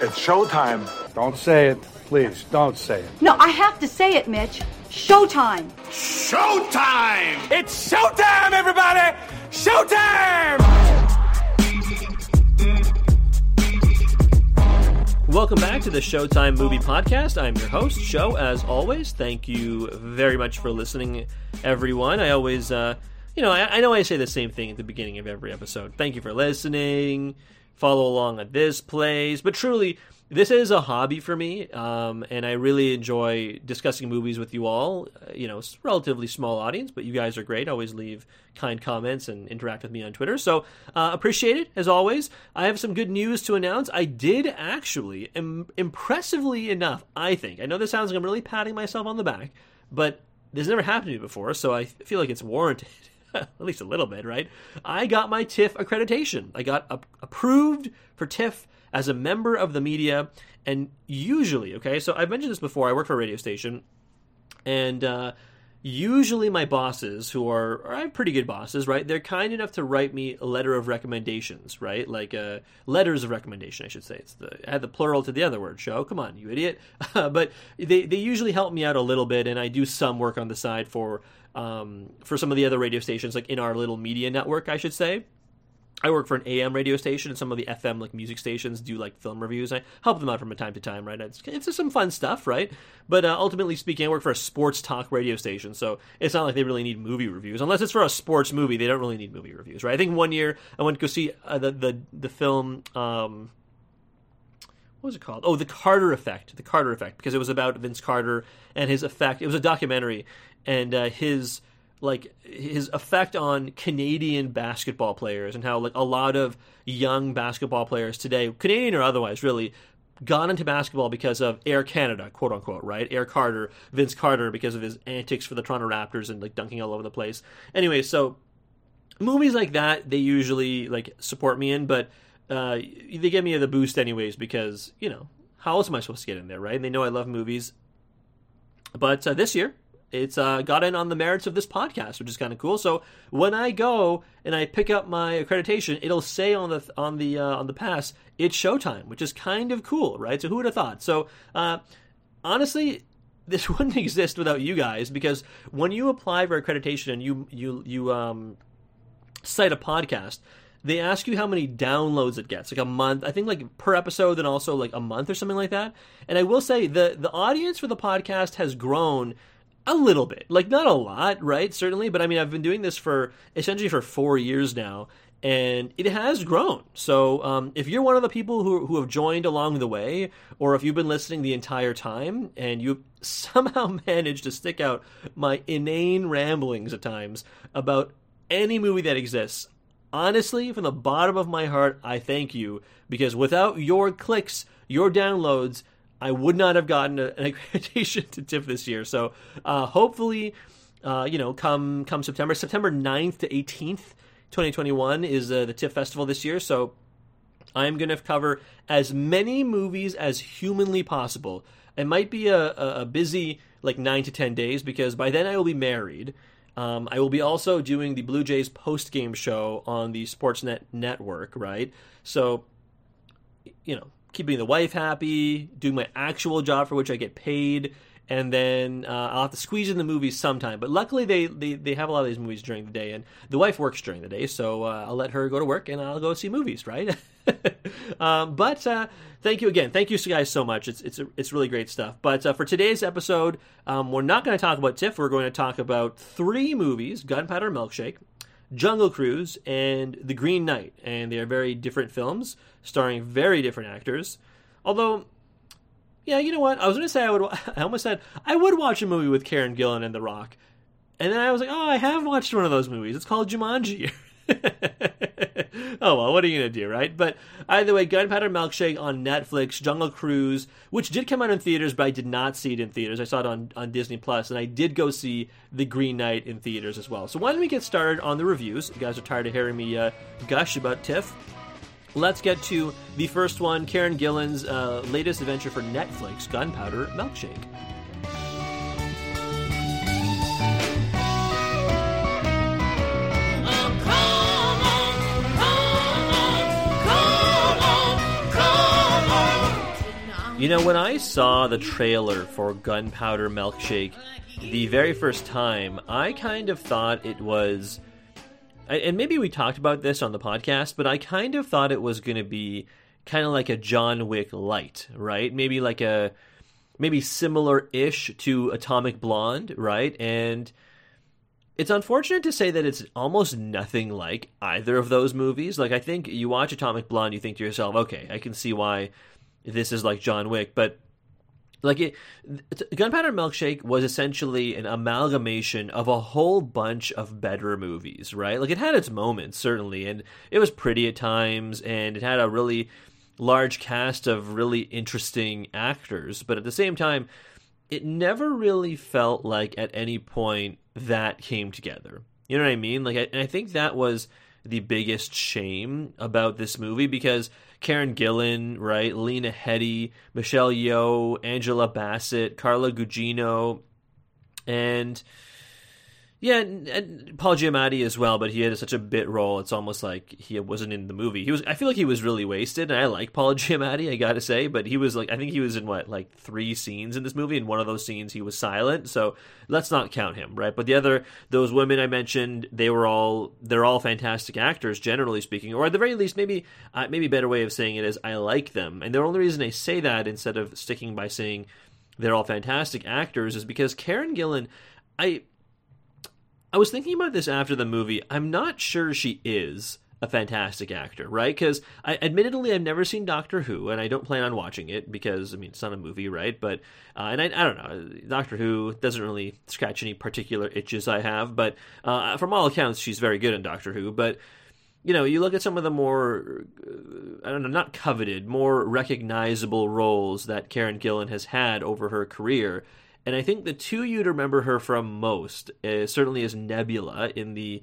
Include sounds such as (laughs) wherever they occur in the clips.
It's showtime. Don't say it. Please, don't say it. No, I have to say it, Mitch. Showtime. Showtime! It's showtime, everybody! Showtime! Welcome back to the Showtime Movie Podcast. I'm your host, Show, as always. Thank you very much for listening, everyone. I always, uh, you know, I, I know I say the same thing at the beginning of every episode. Thank you for listening. Follow along on this plays. But truly, this is a hobby for me, um, and I really enjoy discussing movies with you all. Uh, you know, relatively small audience, but you guys are great. Always leave kind comments and interact with me on Twitter. So uh, appreciate it as always. I have some good news to announce. I did actually, Im- impressively enough, I think. I know this sounds like I'm really patting myself on the back, but this never happened to me before, so I feel like it's warranted. (laughs) (laughs) at least a little bit, right? I got my TIFF accreditation. I got a- approved for TIFF as a member of the media. And usually, okay, so I've mentioned this before, I work for a radio station, and uh, usually my bosses, who are, are pretty good bosses, right? They're kind enough to write me a letter of recommendations, right? Like uh, letters of recommendation, I should say. It's the had the plural to the other word. Show, come on, you idiot! (laughs) but they they usually help me out a little bit, and I do some work on the side for um, for some of the other radio stations, like in our little media network, I should say. I work for an AM radio station, and some of the FM like music stations do like film reviews. I help them out from time to time, right? It's, it's just some fun stuff, right? But uh, ultimately speaking, I work for a sports talk radio station, so it's not like they really need movie reviews unless it's for a sports movie. They don't really need movie reviews, right? I think one year I went to go see uh, the the the film. Um, what was it called? Oh, the Carter Effect. The Carter Effect, because it was about Vince Carter and his effect. It was a documentary, and uh, his like his effect on Canadian basketball players and how like a lot of young basketball players today, Canadian or otherwise, really got into basketball because of Air Canada, quote unquote, right? Air Carter, Vince Carter, because of his antics for the Toronto Raptors and like dunking all over the place. Anyway, so movies like that they usually like support me in, but uh, they give me the boost anyways because you know how else am I supposed to get in there, right? And they know I love movies. But uh, this year, it's uh, got in on the merits of this podcast, which is kind of cool. So when I go and I pick up my accreditation, it'll say on the on the uh, on the pass it's Showtime, which is kind of cool, right? So who would have thought? So uh, honestly, (laughs) this wouldn't exist without you guys because when you apply for accreditation and you you you um, cite a podcast. They ask you how many downloads it gets, like a month. I think like per episode, and also like a month or something like that. And I will say the the audience for the podcast has grown a little bit like not a lot right certainly but i mean i've been doing this for essentially for four years now and it has grown so um, if you're one of the people who, who have joined along the way or if you've been listening the entire time and you've (laughs) somehow managed to stick out my inane ramblings at times about any movie that exists honestly from the bottom of my heart i thank you because without your clicks your downloads I would not have gotten an (laughs) accreditation to TIFF this year. So uh, hopefully, uh, you know, come come September, September 9th to 18th, 2021 is uh, the TIFF festival this year. So I'm going to cover as many movies as humanly possible. It might be a, a busy like nine to ten days because by then I will be married. Um, I will be also doing the Blue Jays post game show on the Sportsnet network, right? So, you know, keeping the wife happy, doing my actual job for which I get paid, and then uh, I'll have to squeeze in the movies sometime. But luckily, they, they they have a lot of these movies during the day, and the wife works during the day, so uh, I'll let her go to work and I'll go see movies, right? (laughs) (laughs) um, but uh, thank you again, thank you guys so much. It's it's it's really great stuff. But uh, for today's episode, um, we're not going to talk about TIFF. We're going to talk about three movies: Gunpowder Milkshake. Jungle Cruise and The Green Knight, and they are very different films starring very different actors. Although, yeah, you know what? I was going to say I would. (laughs) I almost said I would watch a movie with Karen Gillan and The Rock, and then I was like, oh, I have watched one of those movies. It's called Jumanji. (laughs) (laughs) oh well, what are you gonna do, right? But either way, Gunpowder Milkshake on Netflix, Jungle Cruise, which did come out in theaters, but I did not see it in theaters. I saw it on, on Disney Plus, and I did go see The Green Knight in theaters as well. So why don't we get started on the reviews? You guys are tired of hearing me uh, gush about TIFF. Let's get to the first one, Karen Gillan's uh, latest adventure for Netflix, Gunpowder Milkshake. You know, when I saw the trailer for Gunpowder Milkshake the very first time, I kind of thought it was. And maybe we talked about this on the podcast, but I kind of thought it was going to be kind of like a John Wick light, right? Maybe like a. Maybe similar ish to Atomic Blonde, right? And it's unfortunate to say that it's almost nothing like either of those movies. Like, I think you watch Atomic Blonde, you think to yourself, okay, I can see why this is like John Wick, but like it, Gunpowder Milkshake was essentially an amalgamation of a whole bunch of better movies, right? Like it had its moments certainly, and it was pretty at times, and it had a really large cast of really interesting actors, but at the same time, it never really felt like at any point that came together. You know what I mean? Like, I, and I think that was the biggest shame about this movie because Karen Gillan, right, Lena Headey, Michelle Yeoh, Angela Bassett, Carla Gugino, and yeah, and, and, Paul Giamatti as well, but he had such a bit role. It's almost like he wasn't in the movie. He was. I feel like he was really wasted, and I like Paul (laughs) Giamatti. I got to say, but he was like. I think he was in what like three scenes in this movie, and one of those scenes he was silent. So let's not count him, right? But the other those women I mentioned, they were all they're all fantastic actors, generally speaking, or at the very least, maybe uh, maybe better way of saying it is I like them. And the only reason I say that instead of sticking by saying they're all fantastic actors is because Karen Gillan, I I was thinking about this after the movie. I'm not sure she is a fantastic actor, right? Because I admittedly I've never seen Doctor Who, and I don't plan on watching it because I mean it's not a movie, right? But uh, and I, I don't know, Doctor Who doesn't really scratch any particular itches I have, but uh, from all accounts she's very good in Doctor Who. But you know, you look at some of the more uh, I don't know, not coveted, more recognizable roles that Karen Gillan has had over her career and I think the two you'd remember her from most uh, certainly is Nebula in the,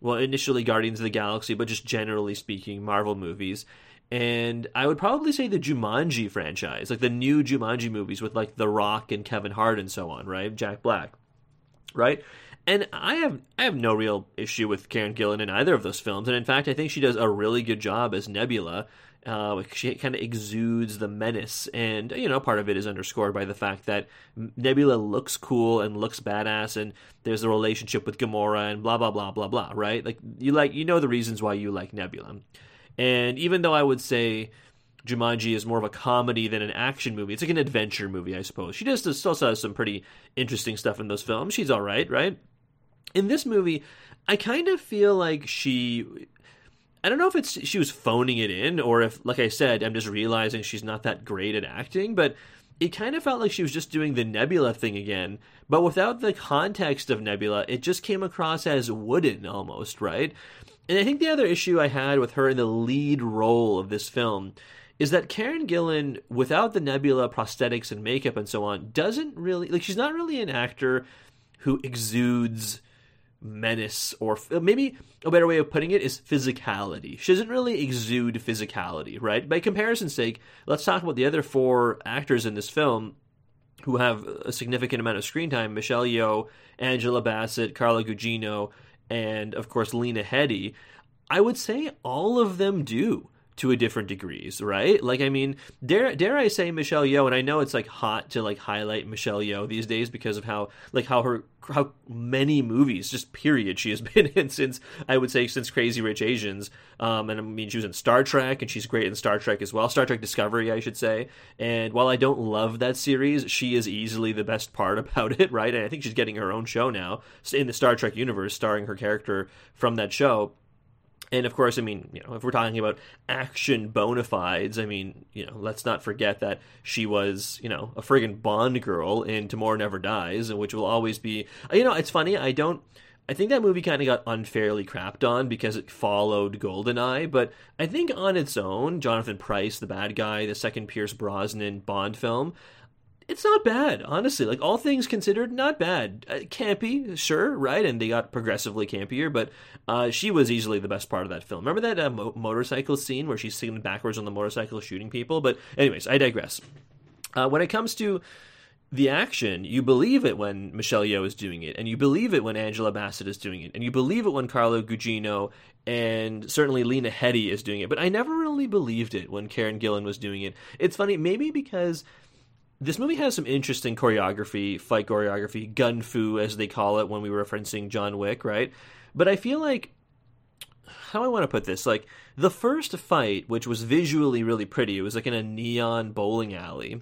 well, initially Guardians of the Galaxy, but just generally speaking, Marvel movies. And I would probably say the Jumanji franchise, like the new Jumanji movies with like The Rock and Kevin Hart and so on, right? Jack Black, right? And I have I have no real issue with Karen Gillan in either of those films, and in fact, I think she does a really good job as Nebula. Uh, she kind of exudes the menace, and you know, part of it is underscored by the fact that Nebula looks cool and looks badass, and there's a relationship with Gamora, and blah blah blah blah blah. Right? Like you like you know the reasons why you like Nebula, and even though I would say Jumanji is more of a comedy than an action movie, it's like an adventure movie, I suppose. She just still has some pretty interesting stuff in those films. She's all right, right? In this movie, I kind of feel like she I don't know if it's she was phoning it in or if, like I said, I'm just realizing she's not that great at acting, but it kind of felt like she was just doing the Nebula thing again, but without the context of Nebula, it just came across as wooden almost, right? And I think the other issue I had with her in the lead role of this film is that Karen Gillan, without the Nebula prosthetics and makeup and so on, doesn't really like she's not really an actor who exudes menace or uh, maybe a better way of putting it is physicality. She doesn't really exude physicality, right? By comparison's sake, let's talk about the other four actors in this film who have a significant amount of screen time Michelle Yeoh, Angela Bassett, Carla Gugino, and of course Lena Headey. I would say all of them do to a different degrees, right? Like, I mean, dare dare I say Michelle Yeoh, and I know it's like hot to like highlight Michelle Yeoh these days because of how like how her how many movies just period she has (laughs) been in since I would say since Crazy Rich Asians. Um, and I mean she was in Star Trek and she's great in Star Trek as well, Star Trek Discovery, I should say. And while I don't love that series, she is easily the best part (laughs) about it, right? And I think she's getting her own show now in the Star Trek universe, starring her character from that show and of course, I mean, you know, if we're talking about action bona fides, I mean, you know, let's not forget that she was, you know, a friggin' Bond girl in Tomorrow Never Dies, which will always be, you know, it's funny, I don't, I think that movie kind of got unfairly crapped on because it followed Goldeneye, but I think on its own, Jonathan Pryce, the bad guy, the second Pierce Brosnan Bond film, it's not bad, honestly. Like all things considered, not bad. Uh, campy, sure, right? And they got progressively campier, but uh, she was easily the best part of that film. Remember that uh, mo- motorcycle scene where she's sitting backwards on the motorcycle shooting people? But anyways, I digress. Uh, when it comes to the action, you believe it when Michelle Yeoh is doing it, and you believe it when Angela Bassett is doing it, and you believe it when Carla Gugino and certainly Lena Headey is doing it. But I never really believed it when Karen Gillan was doing it. It's funny, maybe because this movie has some interesting choreography, fight choreography, gun fu as they call it when we were referencing John Wick, right? But I feel like how I want to put this? Like the first fight, which was visually really pretty, it was like in a neon bowling alley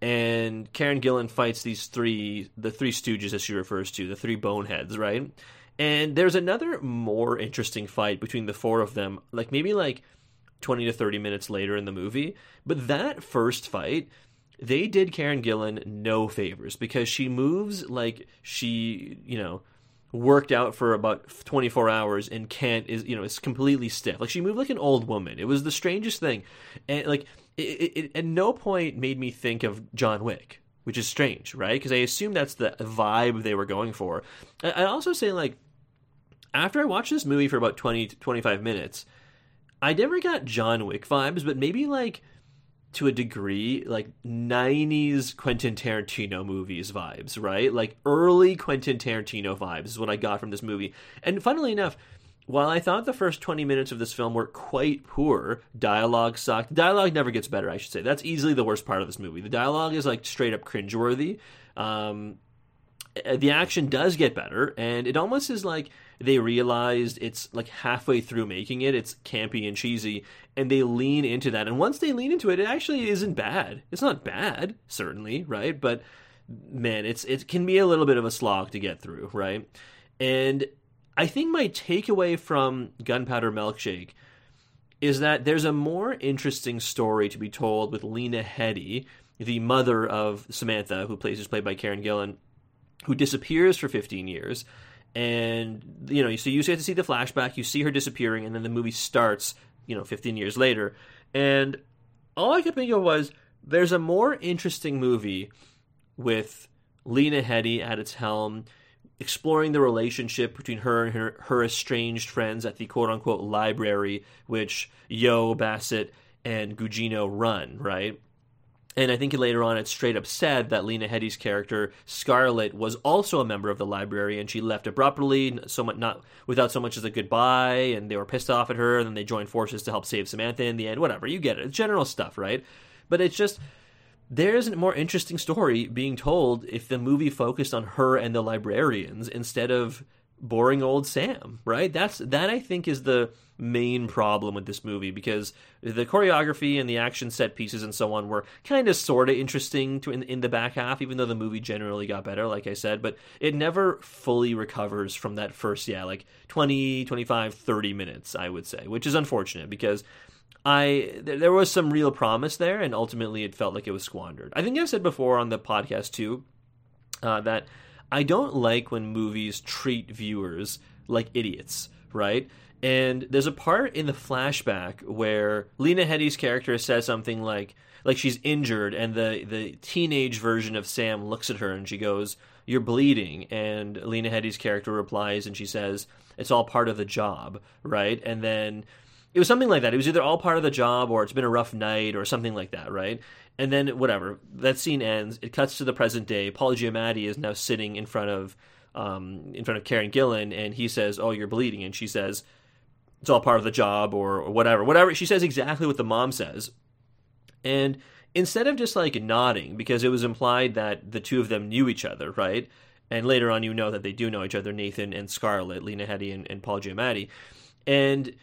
and Karen Gillan fights these three, the three stooges as she refers to, the three boneheads, right? And there's another more interesting fight between the four of them, like maybe like 20 to 30 minutes later in the movie. But that first fight, they did Karen Gillan no favors because she moves like she, you know, worked out for about 24 hours and can't is you know is completely stiff like she moved like an old woman it was the strangest thing and like it, it, at no point made me think of John Wick, which is strange, right? Because I assume that's the vibe they were going for. I, also say, like, after I watched this movie for about 20 to 25 minutes, I never got John Wick vibes, but maybe like to a degree, like 90s Quentin Tarantino movies vibes, right? Like early Quentin Tarantino vibes is what I got from this movie. And funnily enough, while I thought the first 20 minutes of this film were quite poor, dialogue sucked. Dialogue never gets better, I should say. That's easily the worst part of this movie. The dialogue is like straight up cringeworthy. Um, eh, the action does get better, and it almost is like they realized it's like halfway through making it, it's campy and cheesy, and they lean into that. And once they lean into it, it actually isn't bad. It's not bad, certainly, right? But man, it's it can be a little bit of a slog to get through, right? And I think my takeaway from Gunpowder Milkshake is that there's a more interesting story to be told with Lena Headey, the mother of Samantha, who plays is played by Karen Gillan, who disappears for 15 years. And you know, so you get to see the flashback, you see her disappearing, and then the movie starts, you know, 15 years later. And all I could think of was there's a more interesting movie with Lena Headey at its helm exploring the relationship between her and her, her estranged friends at the quote unquote library, which Yeoh Bassett, and Gugino run, right? And I think later on it's straight up said that Lena Headey's character, Scarlett, was also a member of the library and she left abruptly, so much not without so much as a goodbye, and they were pissed off at her, and then they joined forces to help save Samantha in the end. Whatever, you get it. It's general stuff, right? But it's just there's a more interesting story being told if the movie focused on her and the librarians instead of boring old Sam, right? That's that I think is the main problem with this movie because the choreography and the action set pieces and so on were kind of sort of interesting to in, in the back half even though the movie generally got better like I said, but it never fully recovers from that first yeah, like 20, 25, 30 minutes, I would say, which is unfortunate because I there was some real promise there, and ultimately it felt like it was squandered. I think I've said before on the podcast too uh, that I don't like when movies treat viewers like idiots, right? And there's a part in the flashback where Lena Headey's character says something like like she's injured and the the teenage version of Sam looks at her and she goes, "You're bleeding." And Lena Headey's character replies and she says, "It's all part of the job," right? And then it was something like that. It was either all part of the job or it's been a rough night or something like that, right? And then whatever that scene ends. It cuts to the present day. Paul Giamatti is now sitting in front of um, in front of Karen Gillan, and he says, "Oh, you're bleeding," and she says, "It's all part of the job," or, or whatever. Whatever she says exactly what the mom says, and instead of just like nodding because it was implied that the two of them knew each other, right? And later on, you know that they do know each other, Nathan and Scarlett, Lena Headey and, and Paul Giamatti, and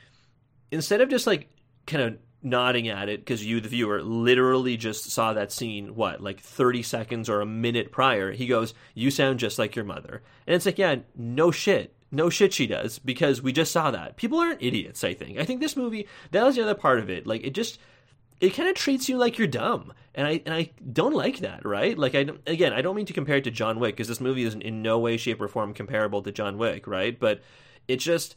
instead of just like kind of nodding at it because you the viewer literally just saw that scene what like 30 seconds or a minute prior. He goes you sound just like your mother. And it's like yeah no shit. No shit she does because we just saw that. People aren't idiots i think. I think this movie that was the other part of it. Like it just it kind of treats you like you're dumb. And i and i don't like that right? Like i again i don't mean to compare it to john wick because this movie is in no way shape or form comparable to john wick right? But it just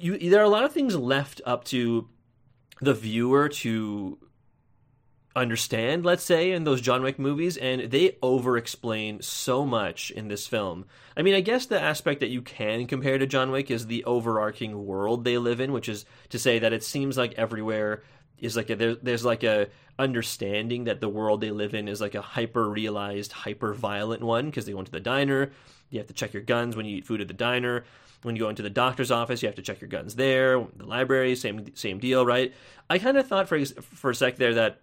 you there are a lot of things left up to the viewer to understand, let's say, in those John Wick movies, and they over explain so much in this film. I mean, I guess the aspect that you can compare to John Wick is the overarching world they live in, which is to say that it seems like everywhere is like a, there, there's like a understanding that the world they live in is like a hyper realized, hyper violent one because they go into the diner, you have to check your guns when you eat food at the diner. When you go into the doctor's office, you have to check your guns there. The library, same same deal, right? I kind of thought for for a sec there that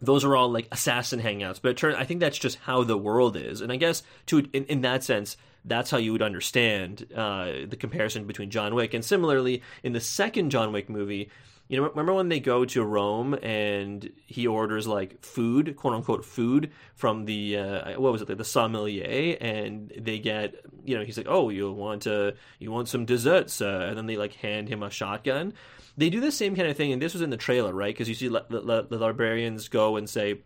those are all like assassin hangouts, but it turns I think that's just how the world is, and I guess to in, in that sense, that's how you would understand uh, the comparison between John Wick. And similarly, in the second John Wick movie, you know, remember when they go to Rome and he orders like food, quote unquote food from the uh, what was it, like the sommelier, and they get, you know, he's like, oh, you want uh, you want some desserts, uh, and then they like hand him a shotgun. They do the same kind of thing, and this was in the trailer, right? Because you see the, the, the librarians go and say,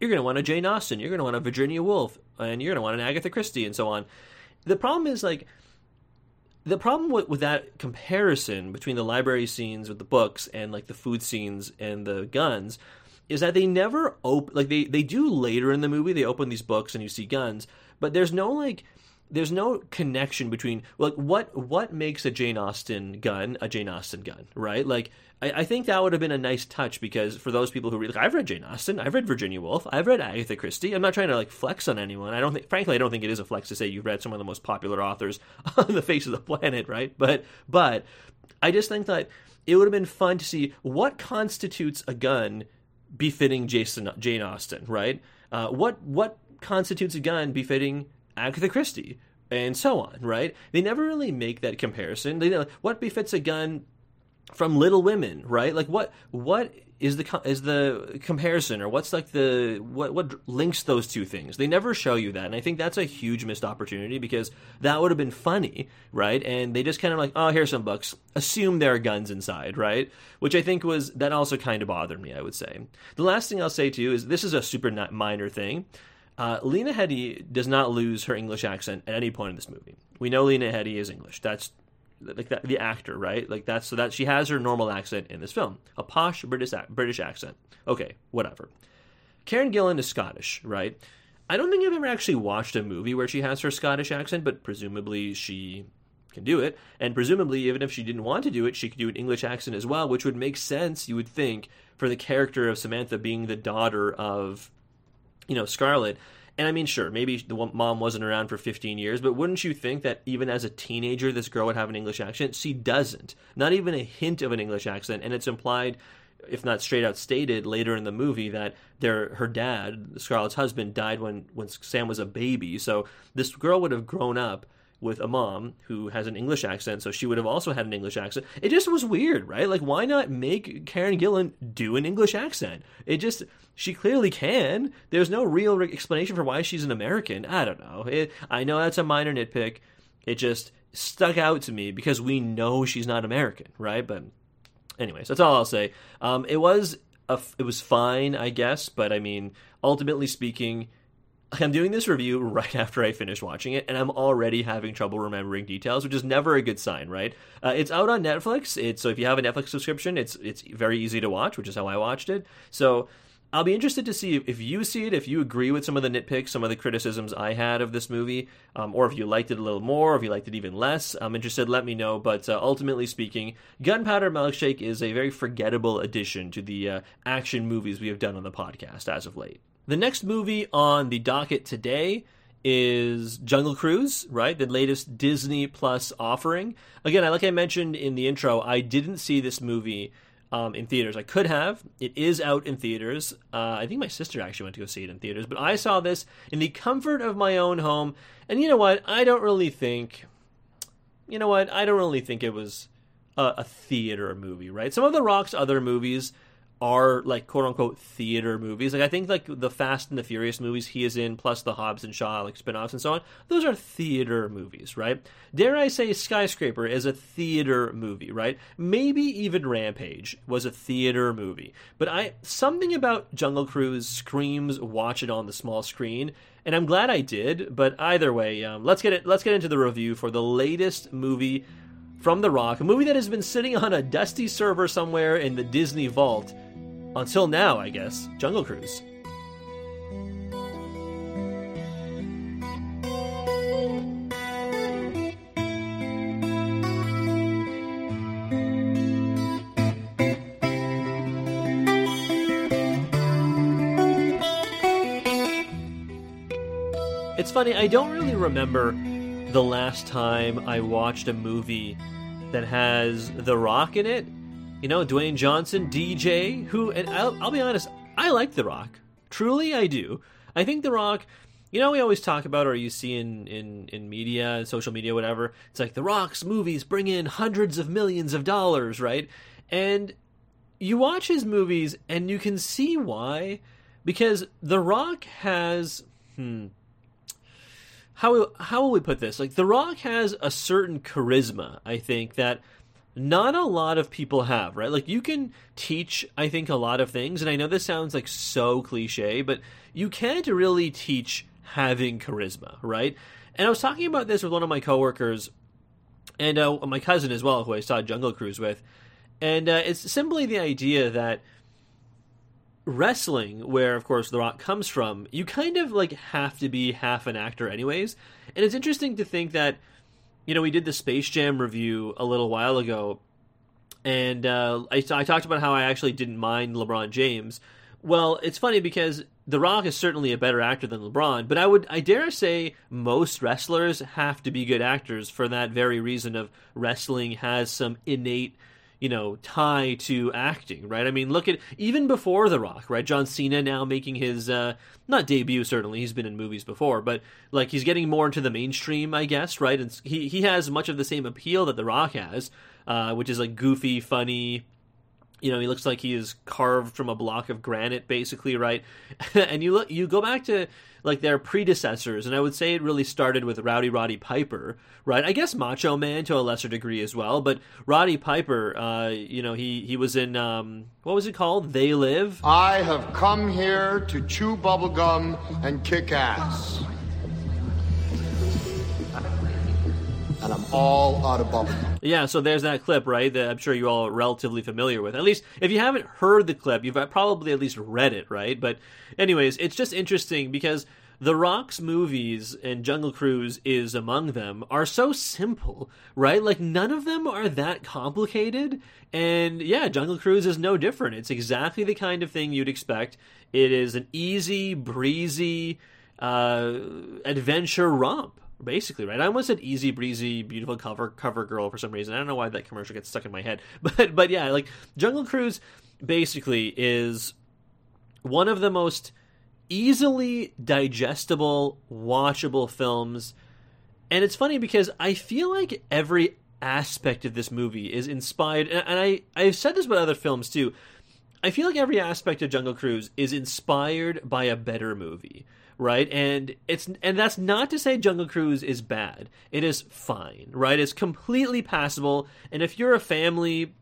you're going to want a Jane Austen, you're going to want a Virginia Woolf, and you're going to want an Agatha Christie, and so on. The problem is like the problem with, with that comparison between the library scenes with the books and like the food scenes and the guns is that they never open like they they do later in the movie they open these books and you see guns but there's no like there's no connection between like what what makes a Jane Austen gun a Jane Austen gun, right? Like I, I think that would have been a nice touch because for those people who read, like I've read Jane Austen, I've read Virginia Woolf, I've read Agatha Christie. I'm not trying to like flex on anyone. I don't think, frankly, I don't think it is a flex to say you've read some of the most popular authors (laughs) on the face of the planet, right? But but I just think that it would have been fun to see what constitutes a gun befitting Jason Jane Austen, right? Uh, what what constitutes a gun befitting Agatha Christie, and so on, right? They never really make that comparison. They know what befits a gun from Little Women, right? Like what what is the is the comparison or what's like the what what links those two things? They never show you that, and I think that's a huge missed opportunity because that would have been funny, right? And they just kind of like, oh, here's some books, assume there are guns inside, right? Which I think was that also kind of bothered me. I would say the last thing I'll say to you is this is a super minor thing. Uh, Lena Headey does not lose her English accent at any point in this movie. We know Lena Headey is English. That's like that, the actor, right? Like that's so that she has her normal accent in this film, a posh British British accent. Okay, whatever. Karen Gillan is Scottish, right? I don't think I've ever actually watched a movie where she has her Scottish accent, but presumably she can do it. And presumably, even if she didn't want to do it, she could do an English accent as well, which would make sense, you would think, for the character of Samantha being the daughter of you know, Scarlett. And I mean, sure, maybe the mom wasn't around for 15 years, but wouldn't you think that even as a teenager, this girl would have an English accent? She doesn't. Not even a hint of an English accent. And it's implied, if not straight out stated, later in the movie that their her dad, Scarlett's husband, died when when Sam was a baby. So this girl would have grown up with a mom who has an English accent, so she would have also had an English accent. It just was weird, right? Like, why not make Karen Gillan do an English accent? It just, she clearly can. There's no real explanation for why she's an American. I don't know. It, I know that's a minor nitpick. It just stuck out to me because we know she's not American, right? But, anyways, that's all I'll say. Um, it was it was fine, I guess, but I mean, ultimately speaking, I'm doing this review right (laughs) after I finish watching it, and I'm already having trouble remembering details, which is never a good sign, right? Uh, it's out on Netflix. It's so if you have a Netflix subscription, it's it's very easy to watch, which is how I watched it. So I'll be interested to see if you see it, if you agree with some of the nitpicks, some of the criticisms I had of this movie, um, or if you liked it a little more, or if you liked it even less. I'm interested. Let me know. But uh, ultimately speaking, Gunpowder Milkshake is a very forgettable addition to the uh, action movies we have done on the podcast as of late. The next movie on the docket today is Jungle Cruise, right? The latest Disney Plus offering. Again, like I mentioned in the intro, I didn't see this movie um, in theaters. I could have. It is out in theaters. Uh, I think my sister actually went to go see it in theaters, but I saw this in the comfort of my own home. And you know what? I don't really think. You know what? I don't really think it was a, a theater movie, right? Some of The Rock's other movies are like quote unquote theater movies. Like I think like the Fast and the Furious movies he is in, plus the Hobbs and Shaw like spin-offs and so on. Those are theater movies, right? Dare I say Skyscraper is a theater movie, right? Maybe even Rampage was a theater movie. But I something about Jungle Cruise screams watch it on the small screen. And I'm glad I did, but either way, um, let's get it. Let's get into the review for the latest movie from The Rock, a movie that has been sitting on a dusty server somewhere in the Disney vault until now, I guess, Jungle Cruise. It's funny, I don't really remember the last time I watched a movie that has The Rock in it you know, Dwayne Johnson, DJ, who, and I'll, I'll be honest, I like The Rock. Truly, I do. I think The Rock you know, we always talk about, or you see in, in, in media, social media, whatever. It's like The Rock's movies bring in hundreds of millions of dollars, right? And you watch his movies and you can see why. Because The Rock has. Hmm. How, how will we put this? Like, The Rock has a certain charisma, I think, that not a lot of people have, right? Like you can teach, I think, a lot of things, and I know this sounds like so cliche, but you can't really teach having charisma, right? And I was talking about this with one of my coworkers and uh, my cousin as well, who I saw Jungle Cruise with, and uh, it's simply the idea that wrestling, where of course The Rock comes from, you kind of like have to be half an actor, anyways. And it's interesting to think that, you know, we did the Space Jam review a little while ago, and uh, I, I talked about how I actually didn't mind LeBron James. Well, it's funny because the Rock is certainly a better actor than LeBron, but I would I dare say most wrestlers have to be good actors for that very reason of wrestling has some innate you know tie to acting right? I mean look at even before the rock right? John cena now making his uh not debut certainly. He's been in movies before but like he's getting more into the mainstream i guess right? And he he has much of the same appeal that the rock has uh which is like goofy funny you know, he looks like he is carved from a block of granite, basically, right? (laughs) and you look, you go back to like their predecessors, and I would say it really started with Rowdy Roddy Piper, right? I guess Macho Man to a lesser degree as well, but Roddy Piper, uh, you know, he he was in um, what was it called? They Live. I have come here to chew bubblegum and kick ass. And I'm all out of bubblegum. Yeah, so there's that clip, right? That I'm sure you all are relatively familiar with. At least, if you haven't heard the clip, you've probably at least read it, right? But, anyways, it's just interesting because the Rock's movies, and Jungle Cruise is among them, are so simple, right? Like, none of them are that complicated. And yeah, Jungle Cruise is no different. It's exactly the kind of thing you'd expect. It is an easy, breezy uh, adventure romp basically right. I almost said easy breezy, beautiful cover cover girl for some reason. I don't know why that commercial gets stuck in my head, (laughs) but but yeah, like Jungle Cruise basically is one of the most easily digestible, watchable films. And it's funny because I feel like every aspect of this movie is inspired, and I I've said this about other films too. I feel like every aspect of Jungle Cruise is inspired by a better movie right? And it's and that's not to say Jungle Cruise is bad. It is fine, right? It's completely passable. And if you're a family,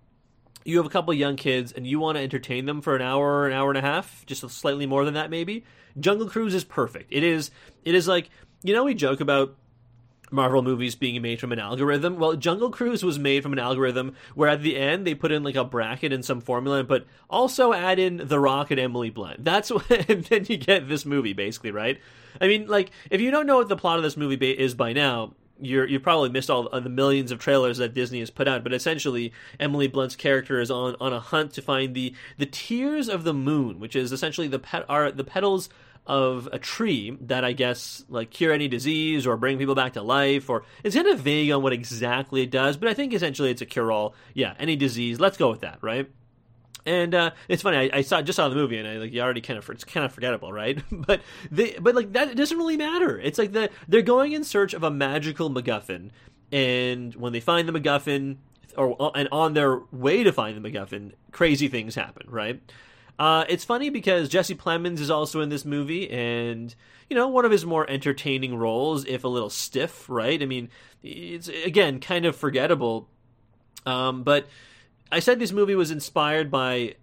you have a couple young kids and you want to entertain them for an hour, an hour and a half, just slightly more than that maybe, Jungle Cruise is perfect. It is it is like, you know we joke about Marvel movies being made from an algorithm. Well, Jungle Cruise was made from an algorithm where at the end they put in like a bracket and some formula, but also add in The Rock and Emily Blunt. That's (laughs) what, and then you get this movie basically, right? I mean, like if you don't know what the plot of this movie is by now, you're you probably missed all uh, the millions of trailers that Disney has put out. But essentially, Emily Blunt's character is on on a hunt to find the the tears of the moon, which is essentially the pet are the petals of a tree that I guess like cure any disease or bring people back to life or it's kind of vague on what exactly it does, but I think essentially it's a cure all. Yeah, any disease. Let's go with that, right? And uh, it's funny. I, I, saw just saw the movie, and I like you already kind of it's kind of forgettable, right? (laughs) but they but like that it doesn't really matter. It's like the they're going in search of a magical MacGuffin, and when they find the MacGuffin, or and on their way to find the MacGuffin, crazy things happen, right? Uh, it's funny because Jesse Plemons is also in this movie, and you know, one of his more entertaining roles, if a little stiff, right? I mean, it's again kind of forgettable. Um, but I said this movie was inspired by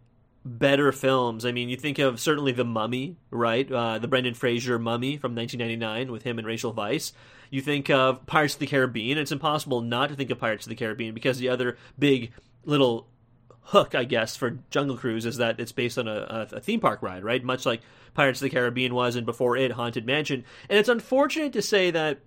better films. I mean, you think of certainly The Mummy, right? Uh, the Brendan Fraser Mummy from 1999 with him and Rachel Weisz. You think of Pirates of the Caribbean. It's impossible not to think of Pirates of the Caribbean because the other big little hook, I guess, for Jungle Cruise is that it's based on a, a, theme park ride, right? Much like Pirates of the Caribbean was, and before it, Haunted Mansion. And it's unfortunate to say that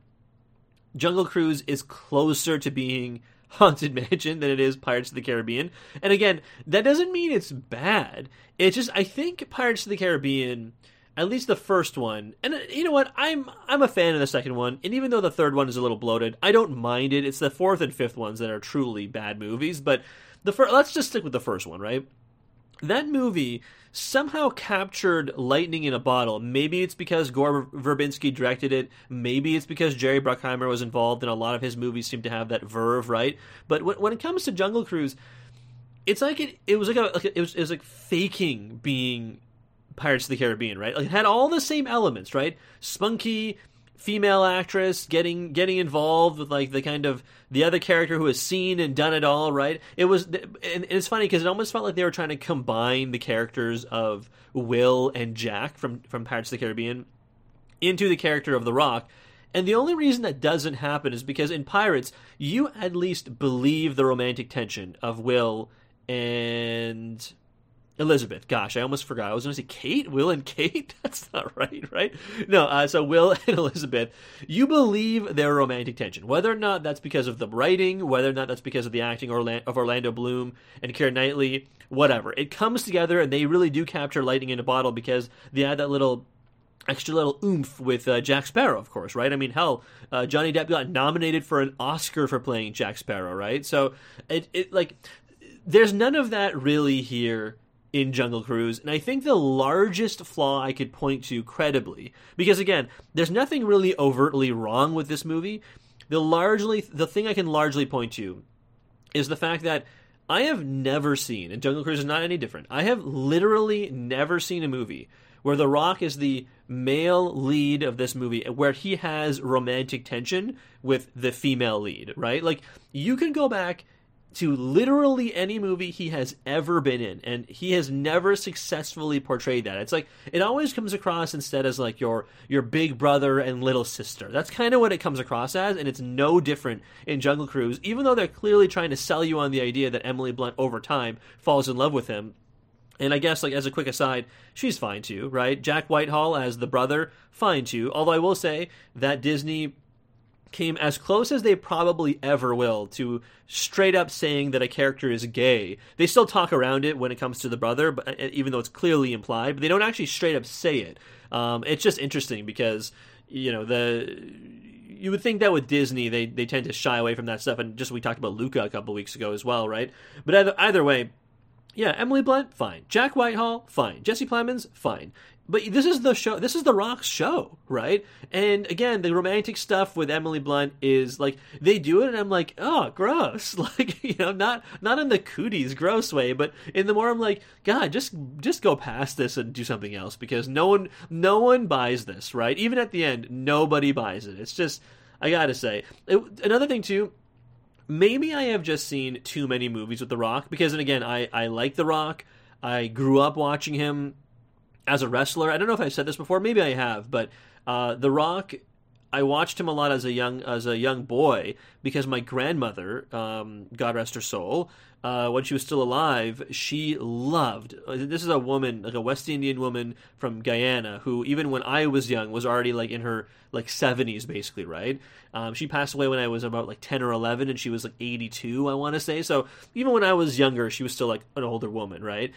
Jungle Cruise is closer to being (laughs) Haunted Mansion than it is Pirates of the Caribbean. And again, that doesn't mean it's bad. It's just I think Pirates of the Caribbean at least the first one. And uh, you know what? I'm I'm a fan of the second one, and even though the third one is a little bloated, I don't mind it. It's the fourth and fifth ones that are truly bad movies, but the first, let's just stick with the first one, right? That movie somehow captured lightning in a bottle. Maybe it's because Gore Verbinski directed it. Maybe it's because Jerry Bruckheimer was involved, and a lot of his movies seem to have that verve, right? But when, when it comes to Jungle Cruise, it's like it, it was like, a, like it was it was like faking being Pirates of the Caribbean, right? Like it had all the same elements, right? Spunky female actress getting getting involved with like the kind of the other character who has seen and done it all, right? It was and it's funny because it almost felt like they were trying to combine the characters of Will and Jack from from Pirates of the Caribbean into the character of The Rock. And the only reason that doesn't happen is because in Pirates, you at least believe the romantic tension of Will and Elizabeth. Gosh, I almost forgot. I was going to say Kate, Will, and Kate. (laughs) That's not right, right? No. Uh, so Will (laughs) and Elizabeth, you believe their romantic tension, whether or not that's because of the writing, whether or not that's because of the acting of Orlando Bloom and Keira Knightley, whatever. It comes together, and they really do capture lightning in a bottle because they add that little extra little oomph with uh, Jack Sparrow, of course, right? I mean, hell, uh, Johnny Depp got nominated for an Oscar for playing Jack Sparrow, right? So it, it like there's none of that really here in Jungle Cruise, and I think the largest flaw I could point to credibly, because again, there's nothing really overtly wrong with this movie. The largely the thing I can largely point to is the fact that I have never seen, and Jungle Cruise is not any different. I have literally never seen a movie where The Rock is the male lead of this movie, where he has romantic tension with the female lead, right? Like you can go back to literally any movie he has ever been in and he has never successfully portrayed that it's like it always comes across instead as like your your big brother and little sister that's kind of what it comes across as and it's no different in jungle cruise even though they're clearly trying to sell you on the idea that emily blunt over time falls in love with him and I guess, like as a quick aside, she's fine too, right? Jack Whitehall as the brother, fine too. Although I will say that Disney came as close as they probably ever will to straight up saying that a character is gay. They still talk around it when it comes to the brother, but uh, even though it's clearly implied, but they don't actually straight up say it. Um, it's just interesting because you know the you would think that with Disney they they tend to shy away from that stuff, and just we talked about Luca a couple weeks ago as well, right? But either, either way. Yeah, Emily Blunt, fine. Jack Whitehall, fine. Jesse Plemons, fine but this is the show this is the rock's show right? And again the romantic stuff with emily blunt is like they do it and i'm like oh gross. (laughs) Like you know not not in the cooties gross way but in the more i'm like god just just go past this and do something else because no one no one buys this right? Even at the end nobody buys it. It's just i gotta say it, another thing too maybe i have just seen too many movies with the rock because and again i i like the rock. I grew up watching him as a wrestler. I don't know if I've said this before. Maybe I have, but uh, The Rock. I watched him a lot as a young as a young boy because my grandmother, um, God rest her soul, uh, when she was still alive, she loved. This is a woman, like a West Indian woman from Guyana, who even when I was young was already like in her like seventies, basically, right? Um, she passed away when I was about like ten or eleven, and she was like eighty two, I want to say. So even when I was younger, she was still like an older woman, right?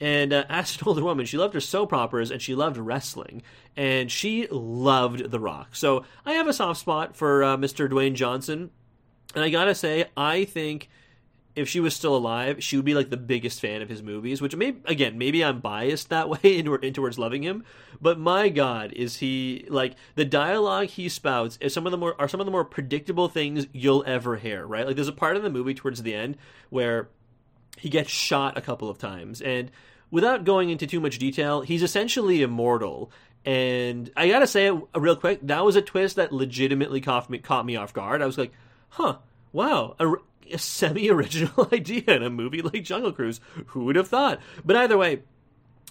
And uh, (laughs) as an older woman, she loved her soap operas and she loved wrestling. And she loved The Rock. So I have a soft spot for uh, Mr. Dwayne Johnson. And I gotta say, I think if she was still alive, she would be like the biggest fan of his movies. Which may again, maybe I'm biased that (laughs) way into, into towards loving him. But my God, is he like the dialogue he spouts is some of the more are some of the more predictable things you'll ever hear. Right? Like there's a part of the movie towards the end where he gets shot a couple of times and without going into too much detail, he's essentially immortal. And I gotta say, uh, real quick, that was a twist that legitimately caught me, caught me off guard. I was like, huh, wow, a, a semi original (laughs) idea in a movie like Jungle Cruise. Who would have thought? But either way,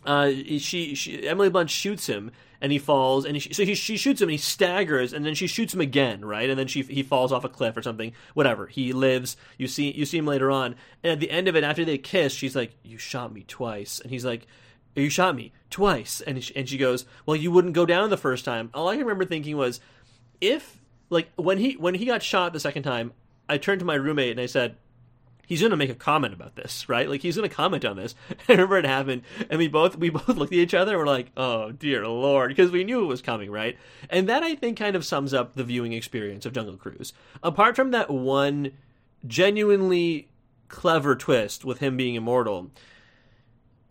uh, she, she Emily Blunt shoots him and he falls and he, so he, she shoots him and he staggers and then she shoots him again right? And then she he falls off a cliff or something. Whatever. He lives. You see you see him later on. And at the end of it after they kiss she's like you shot me twice. And he's like you shot me twice. And she, and she goes well you wouldn't go down the first time. All I remember thinking was if like when he when he got shot the second time I turned to my roommate and I said he's going to make a comment about this, right? Like he's going to comment on this. (laughs) I remember it happened, and we both we (laughs) both looked at each other. and We're like, "Oh dear lord," because we knew it was coming, right? And that I think kind of sums up the viewing experience of Jungle Cruise. Apart from that one genuinely clever twist with him being immortal.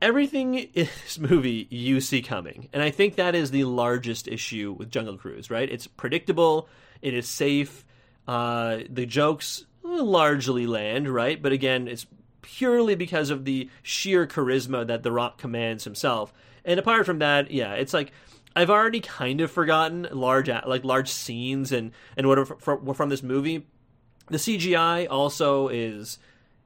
Everything in (laughs) this movie you see coming. And I think that is the largest issue with Jungle Cruise, right? It's predictable, it is safe, uh, the jokes largely land, right? But again, it's purely because of the sheer charisma that The Rock commands himself. And apart from that, yeah, it's like I've already kind of forgotten large like large scenes and and whatever from, from this movie. The CGI also is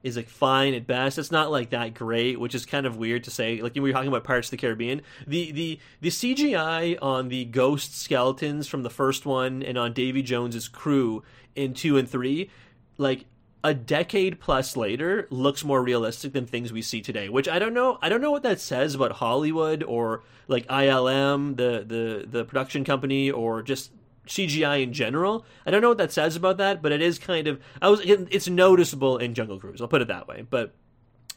is like fine at best. It's not like that great, which is kind of weird to say. Like we were talking about Pirates of the Caribbean, the the the CGI on the ghost skeletons from the first one and on Davy Jones's crew in two and three like a decade plus later looks more realistic than things we see today which i don't know i don't know what that says about hollywood or like ilm the the the production company or just cgi in general. I don't know what that says about that but it is kind of i was it's noticeable in jungle cruise i'll put it that way but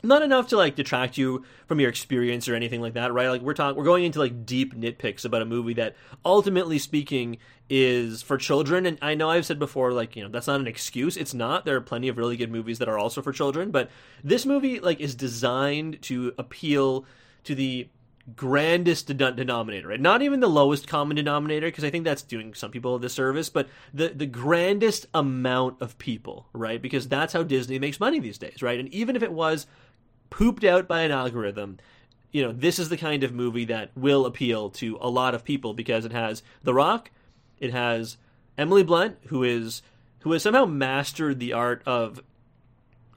not enough to like detract you from your experience or anything like that, right? Like we're talking, we're going into like deep nitpicks about a movie that, ultimately speaking, is for children. And I know I've said before, like you know, that's not an excuse. It's not. There are plenty of really good movies that are also for children, but this movie like is designed to appeal to the grandest denominator, right? Not even the lowest common denominator, because I think that's doing some people a disservice, but the, the grandest amount of people, right? Because that's how Disney makes money these days, right? And even if it was pooped out by an algorithm, you know, this is the kind of movie that will appeal to a lot of people because it has The Rock, it has Emily Blunt, who is who has somehow mastered the art of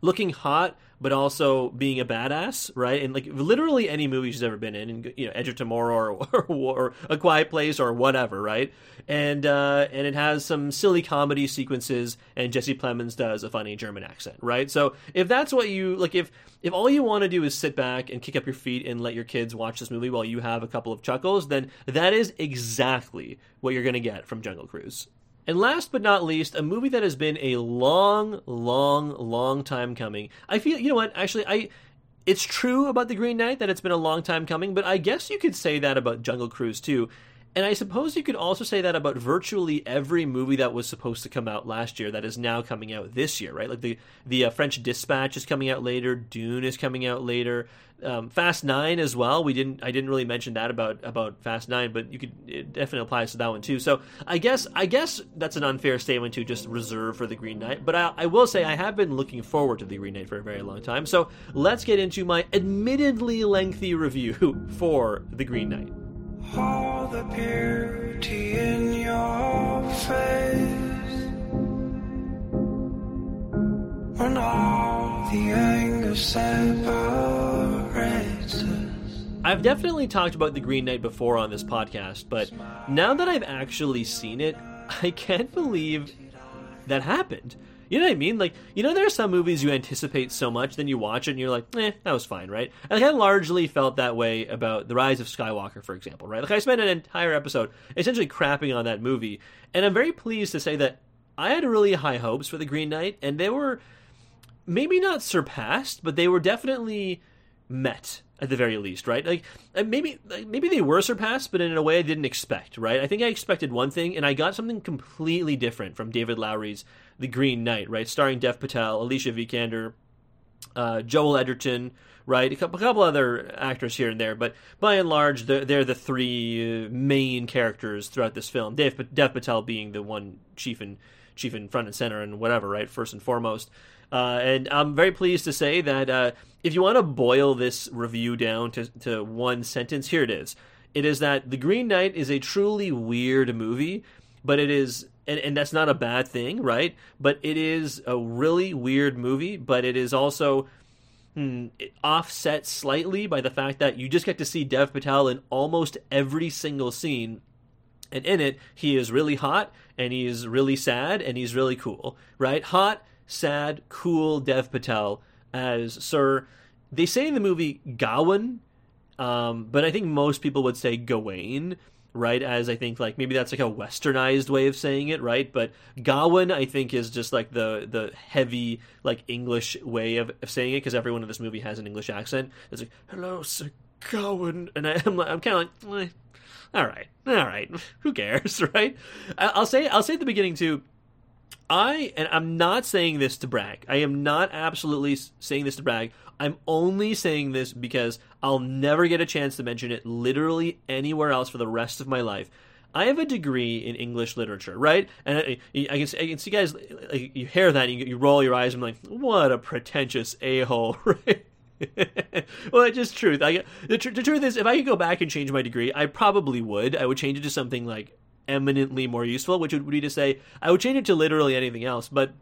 looking hot but also being a badass, right? And like literally any movie she's ever been in, and you know, Edge of Tomorrow or, (laughs) or, or A Quiet Place or whatever, right? And uh, and it has some silly comedy sequences, and Jesse Plemons does a funny German accent, right? So if that's what you like, if if all you want to do is sit back and kick up your feet and let your kids watch this movie while you have a couple of chuckles, then that is exactly what you're going to get from Jungle Cruise. And last but not least, a movie that has been a long, long, long time coming. I feel, you know what? Actually, I. It's true about The Green Knight that it's been a long time coming, but I guess you could say that about Jungle Cruise too. And I suppose you could also say that about virtually every movie that was supposed to come out last year that is now coming out this year, right? Like the the uh, French Dispatch is coming out later, Dune is coming out later, um, Fast Nine as well. We didn't I didn't really mention that about about Fast Nine, but you could it definitely applies to that one too. So I guess I guess that's an unfair statement to just reserve for the Green Knight. But I, I will say I have been looking forward to the Green Knight for a very long time. So let's get into my admittedly lengthy (laughs) review for the Green Knight all the beauty in your face all the anger. I've definitely talked about The Green Knight before on this podcast, but now that I've actually seen it, (laughs) I can't believe that happened. You know what I mean? Like, you know, there are some movies you anticipate so much, then you watch it and you're like, eh, that was fine, right? And like, I largely felt that way about The Rise of Skywalker, for example, right? Like, I spent an entire episode essentially crapping on that movie, and I'm very pleased to say that I had really high hopes for The Green Knight, and they were maybe not surpassed, but they were definitely met at the very least, right? Like maybe maybe they were surpassed, but in a way I didn't expect, right? I think I expected one thing, and I got something completely different from David Lowery's The Green Knight, right? Starring Dev Patel, Alicia Vikander, uh, Joel Edgerton, right? A couple, other actors here and there, but by and large, they're, they're the three main characters throughout this film. Dev, Dev Patel being the one chief and chief in front and center and whatever, right? First and foremost. Uh, and I'm very pleased to say that uh, if you want to boil this review down to, to one sentence, here it is. It is that The Green Knight is a truly weird movie, but it is, and, and that's not a bad thing, right? But it is a really weird movie, but it is also hmm, offset slightly by the fact that you just get to see Dev Patel in almost every single scene and in it he is really hot and he's really sad and he's really cool right hot sad, cool Dev Patel as Sir. They say in the movie Gawain, um, but I think most people would say Gawain. right? As I think like maybe that's like a westernized way of saying it, right? But Gawain, I think, is just like the the heavy like English way of, of saying it because everyone in this movie has an English accent. It's like, "Hello, Sir Gawain," and I, (laughs) am like, I'm kind of like, eh, all right, all right, who cares, (laughs) right? I'll say I'll say at the beginning too. I and I'm not saying this to brag. I am not absolutely saying this to brag. I'm only saying this because I'll never get a chance to mention it literally anywhere else for the rest of my life. I have a degree in English literature, right? And I, I, can, I can see guys, like, you hear that, and you, you roll your eyes, and I'm like, what a pretentious a hole, (laughs) right? well, it's just truth. I, the, tr- the truth is, if I could go back and change my degree, I probably would. I would change it to something like eminently more useful, which would be to say I would change it to literally anything else. But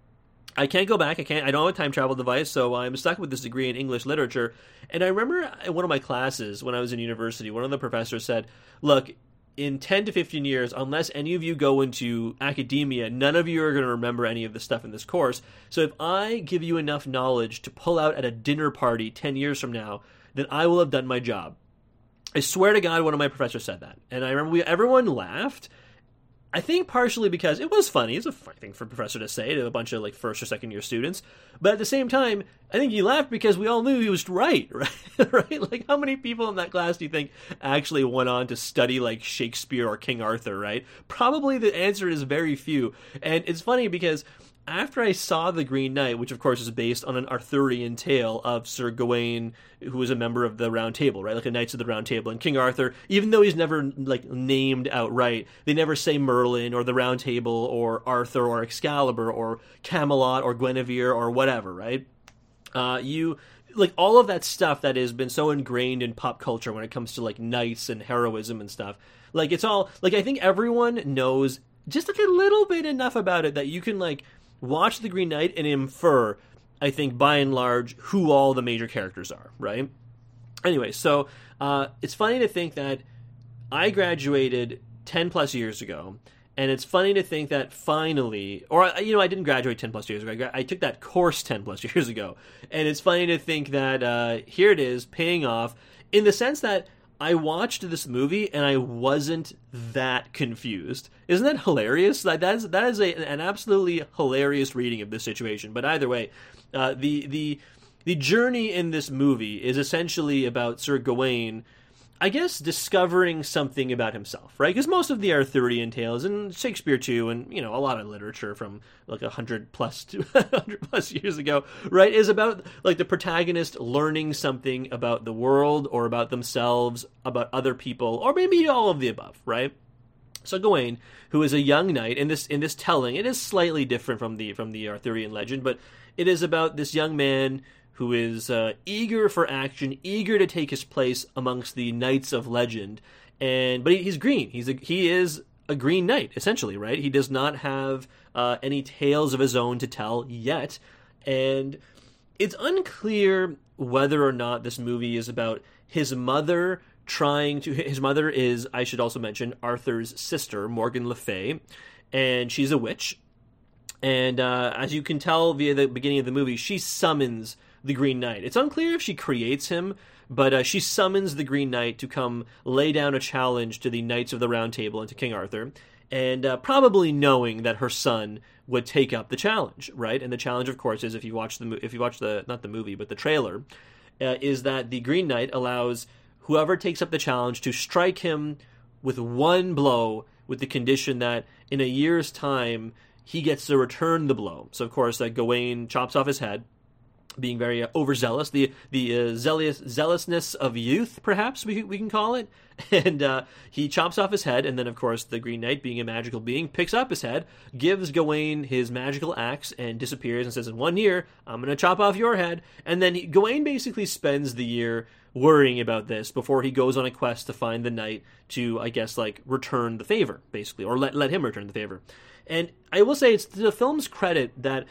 I can't go back. I can't. I don't have a time travel device, so I'm stuck with this degree in English literature. And I remember in one of my classes when I was in university, one of the professors said, "Look." In 10 to 15 years, unless any of you go into academia, none of you are going to remember any of the stuff in this course. So, if I give you enough knowledge to pull out at a dinner party 10 years from now, then I will have done my job. I swear to God, one of my professors said that. And I remember we, everyone laughed I think partially because it was funny. It's a funny thing for a professor to say to a bunch of like first or second year students. But at the same time, I think he laughed because we all knew he was right, (laughs) right? right? Like how many people in that class do you think actually went on to study like Shakespeare or King Arthur, right? Probably the answer is very few. And it's funny because after I saw The Green Knight, which of course is based on an Arthurian tale of Sir Gawain, who was a member of the Round Table, right, like a Knights of the Round Table, and King Arthur, even though he's never like named outright, they never say Merlin or the Round Table or Arthur or Excalibur or Camelot or Guinevere or whatever, right? Uh, you like all of that stuff that has been so ingrained in pop culture when it comes to like knights and heroism and stuff. Like it's all like I think everyone knows just like a little bit enough about it that you can like watch The Green Knight and infer, I think, by and large, who all the major characters are, right? Anyway, so uh, it's funny to think that I graduated 10 plus years ago. And it's funny to think that finally, or you know, I didn't graduate ten plus years ago. I, took that course ten plus (laughs) years ago, and it's funny to think that uh, here it is paying off in the sense that I watched this movie and I wasn't that confused. Isn't that hilarious? Like that is that is a, an absolutely hilarious reading of this situation. But either way, uh, the the the journey in this movie is essentially about Sir Gawain I guess discovering something about himself, right? Because most of the Arthurian tales and Shakespeare too, and you know a lot of literature from like a hundred plus to (laughs) hundred plus years ago, right, is about like the protagonist learning something about the world or about themselves, about other people, or maybe all of the above, right? So Gawain, who is a young knight in this in this telling, it is slightly different from the from the Arthurian legend, but it is about this young man who is uh, eager for action, eager to take his place amongst the knights of legend. And but he, he's green. He's a, he is a green knight essentially, right? He does not have uh, any tales of his own to tell yet, and it's unclear whether or not this movie is about his mother trying to. His mother is, I should also mention, Arthur's sister, Morgan Le Fay, and she's a witch. And uh, as you can tell via the beginning of the movie, she summons the Green Knight. It's unclear if she creates him, but uh, she summons the Green Knight to come lay down a challenge to the Knights of the Round Table and to King Arthur, and uh, probably knowing that her son would take up the challenge, right? And the challenge, of course, is if you watch the if you watch the not the movie but the trailer, uh, is that the Green Knight allows whoever takes up the challenge to strike him with one blow, with the condition that in a year's time he gets to return the blow. So of course, that Gawain chops off his head being very uh, overzealous, the the uh, zealous zealousness of youth, perhaps we we can call it. (laughs) And uh, he chops off his head, and then of course the Green Knight, being a magical being, picks up his head, gives Gawain his magical axe, and disappears, and says, "In one year, I'm going to chop off your head." And then he, Gawain basically spends the year worrying about this before he goes on a quest to find the knight to, I guess, like return the favor, basically, or let let him return the favor. And I will say it's the film's credit that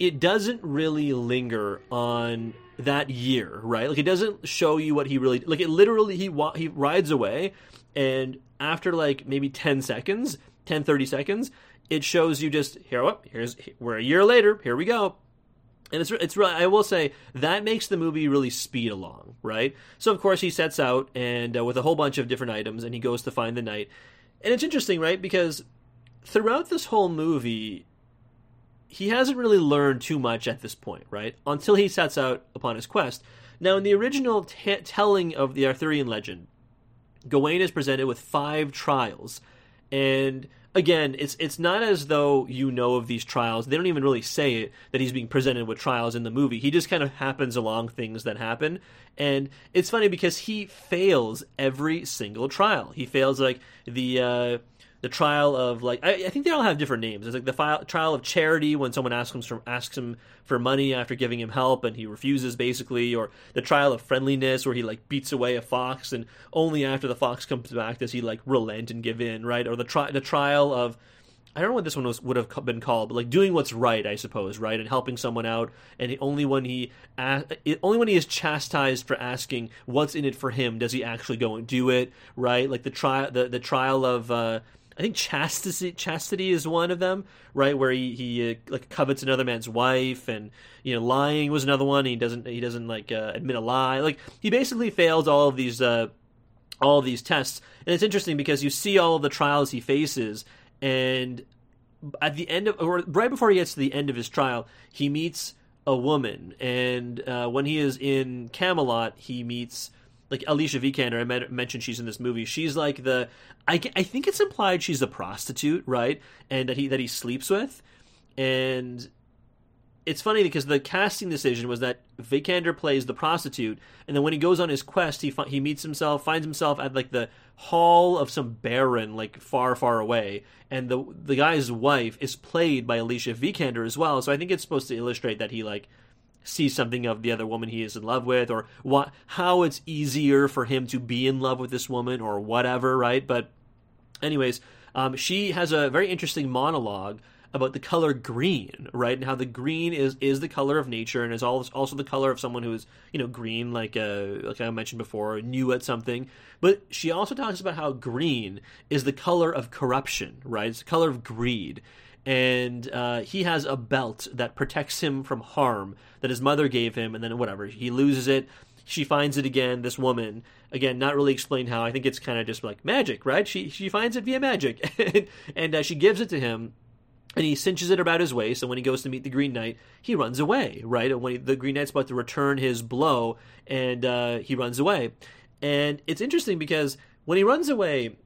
it doesn't really linger on that year, right? Like it doesn't show you what he really like. It literally he wa- he rides away, and after like maybe 10 seconds, 10 30 seconds, it shows you just here. What oh, here's we're a year later. Here we go. And it's it's I will say that makes the movie really speed along, right? So of course he sets out and uh, with a whole bunch of different items, and he goes to find the knight. and it's interesting, right? Because throughout this whole movie, he hasn't really learned too much at this point, right? Until he sets out upon his quest. Now, in the original t- telling of the Arthurian legend, Gawain is presented with five trials, and again, it's it's not as though you know of these trials. They don't even really say it that he's being presented with trials in the movie. He just kind of happens along things that happen, and it's funny because he fails every single trial. He fails like the. Uh, the trial of like I, I, think they all have different names. It's like the file, trial of charity when someone asks him for, asks him for money after giving him help and he refuses basically, or the trial of friendliness where he like beats away a fox and only after the fox comes back does he like relent and give in, right? Or the tri- the trial of I don't know what this one was would have been called, but like doing what's right, I suppose, right, and helping someone out. And only when he only when he is chastised for asking what's in it for him does he actually go and do it, right? Like the trial the the trial of. Uh, I think chastity chastity is one of them, right? Where he he uh, like covets another man's wife, and you know lying was another one. He doesn't he doesn't like uh, admit a lie. Like he basically fails all of these uh, all of these tests, and it's interesting because you see all of the trials he faces, and at the end of or right before he gets to the end of his trial, he meets a woman, and uh, when he is in Camelot, he meets like Alicia Vikander, I mentioned she's in this movie. She's like the, I, I think it's implied she's a prostitute, right? And that he that he sleeps with, and it's funny because the casting decision was that Vikander plays the prostitute, and then when he goes on his quest, he he meets himself, finds himself at like the hall of some baron, like far, far away, and the the guy's wife is played by Alicia Vikander as well. So I think it's supposed to illustrate that he like see something of the other woman he is in love with or what how it's easier for him to be in love with this woman or whatever right? But anyways um, she has a very interesting monologue about the color green right? And how the green is is the color of nature and is also the color of someone who is you know green like uh, like I mentioned before new at something. But she also talks about how green is the color of corruption right? It's the color of greed and uh, he has a belt that protects him from harm that his mother gave him, and then whatever he loses it. She finds it again. This woman, again, not really explained how. I think it's kind of just like magic, right? She she finds it via magic, (laughs) and, uh, she gives it to him, and he cinches it about his waist. And when he goes to meet the Green Knight, he runs away, right? And when he, the Green Knight's about to return his blow, and uh, he runs away. And it's interesting because when he runs away,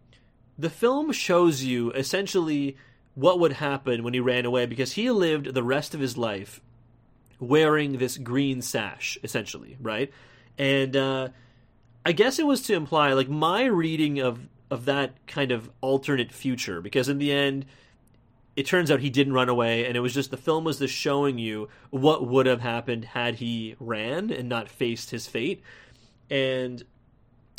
the film shows you essentially what would happen when he ran away because he lived the rest of his life wearing this green sash, essentially, right? And uh, I guess it was to imply, like, my reading of of that kind of alternate future, because in the end, it turns out he didn't run away, and it was just the film was just showing you what would have happened had he ran and not faced his fate, and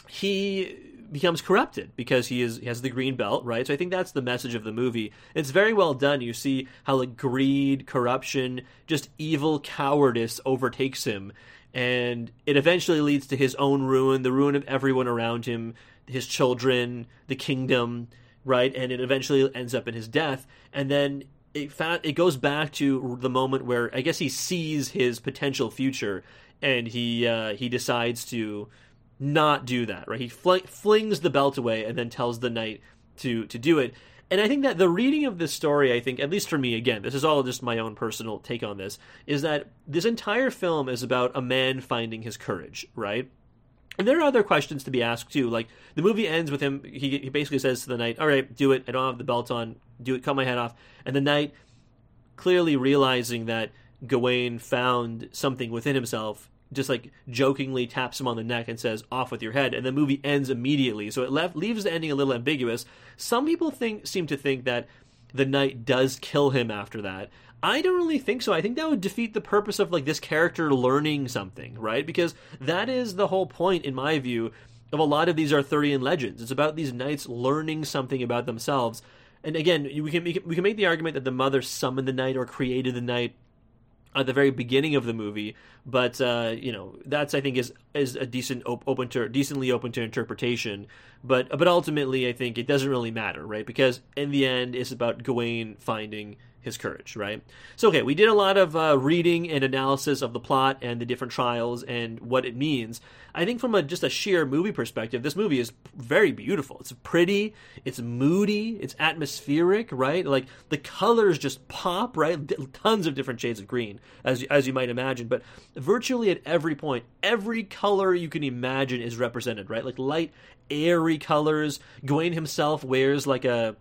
he becomes corrupted because he is he has the green belt, right? So I think that's the message of the movie. It's very well done. You see how like greed, corruption, just evil cowardice overtakes him and it eventually leads to his own ruin, the ruin of everyone around him, his children, the kingdom, right? And it eventually ends up in his death. And then it fa- it goes back to the moment where I guess he sees his potential future and he uh, he decides to not do that, right? He fl- flings the belt away and then tells the knight to to do it. And I think that the reading of this story, I think, at least for me, again, this is all just my own personal take on this, is that this entire film is about a man finding his courage, right? And there are other questions to be asked too. Like the movie ends with him. He, he basically says to the knight, "All right, do it. I don't have the belt on. Do it. Cut my head off." And the knight, clearly realizing that Gawain found something within himself, just like jokingly taps him on the neck and says off with your head and the movie ends immediately. So it left leaves the ending a little ambiguous. Some people think seem to think that the knight does kill him after that. I don't really think so. I think that would defeat the purpose of like this character learning something right? Because that is the whole point in my view of a lot of these arthurian legends. It's about these knights learning something about themselves. And again we can, we can make the argument that the mother summoned the knight or created the knight at the very beginning of the movie, but uh, you know that's I think is is a decent op- open to decently open to interpretation. But but ultimately, I think it doesn't really matter, right? Because in the end, it's about Gawain finding his courage, right? So, okay, we did a lot of uh, reading and analysis of the plot and the different trials and what it means. I think from a just a sheer movie perspective, this movie is very beautiful. It's pretty, it's moody, it's atmospheric, right? Like the colors just pop, right? Tons of different shades of green, as as you might imagine, but virtually at every point, every color you can imagine is represented, right? Like light, airy colors. Gawain himself wears like a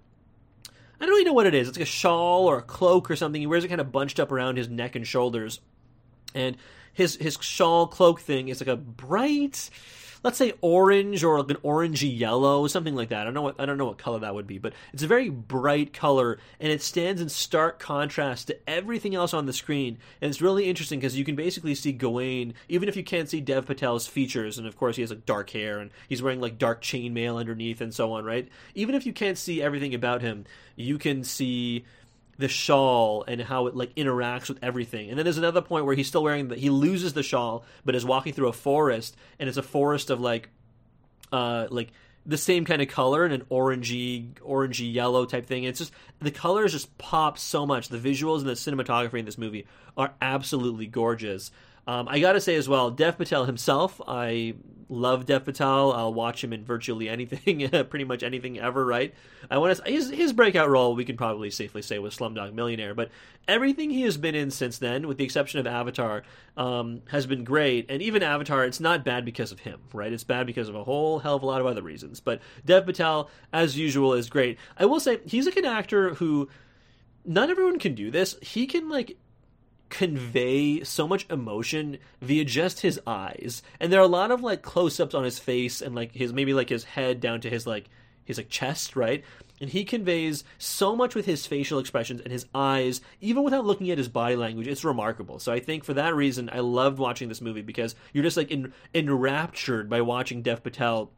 I don't really know what it is. It's like a shawl or a cloak or something. He wears it kind of bunched up around his neck and shoulders. And his his shawl cloak thing is like a bright let's say orange or like an orangey yellow, something like that. I don't know what I don't know what color that would be, but it's a very bright color and it stands in stark contrast to everything else on the screen. And it's really interesting because you can basically see Gawain, even if you can't see Dev Patel's features, and of course he has like dark hair and he's wearing like dark chainmail underneath and so on, right? Even if you can't see everything about him, you can see the shawl and how it like interacts with everything. And then there's another point where he's still wearing the he loses the shawl but is walking through a forest and it's a forest of like uh like the same kind of color and an orangey orangey yellow type thing. It's just the colors just pop so much. The visuals and the cinematography in this movie are absolutely gorgeous. Um, I gotta say as well, Dev Patel himself, I love Dev Patel. I'll watch him in virtually anything, (laughs) pretty much anything ever. Right? I want to his his breakout role. We can probably safely say was Slumdog Millionaire, but everything he has been in since then, with the exception of Avatar, um, has been great. And even Avatar, it's not bad because of him, right? It's bad because of a whole hell of a lot of other reasons. But Dev Patel, as usual, is great. I will say he's like an actor who not everyone can do this. He can like convey so much emotion via just his eyes. And there are a lot of like close ups on his face and like his maybe like his head down to his like his like chest, right? And he conveys so much with his facial expressions and his eyes, even without looking at his body language. It's remarkable. So I think for that reason, I loved watching this movie because you're just like in, enraptured by watching Dev Patel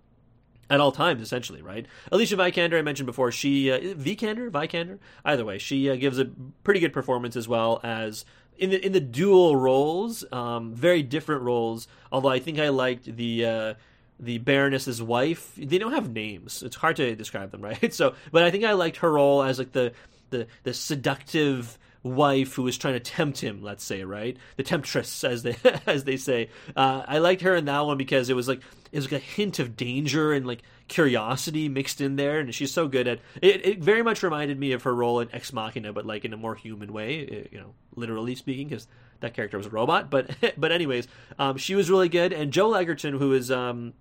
at all times, essentially, right? Alicia Vikander, I mentioned before, she uh, Vikander, Vikander, either way, she uh, gives a pretty good performance as well as in the in the dual roles, um, very different roles. Although I think I liked the uh, the Baroness's wife. They don't have names; it's hard to describe them, (laughs) right? So, but I think I liked her role as like the the the seductive wife who was trying to tempt him let's say right the temptress (laughs) as they (laughs) as they say uh, i liked her in that one because it was like it was like a hint of danger and like curiosity mixed in there and she's so good at it it very much reminded me of her role in ex machina but like in a more human way eh, you know literally speaking because that character was a robot but (laughs) but anyways um, she was really good and Joe edgerton who is um,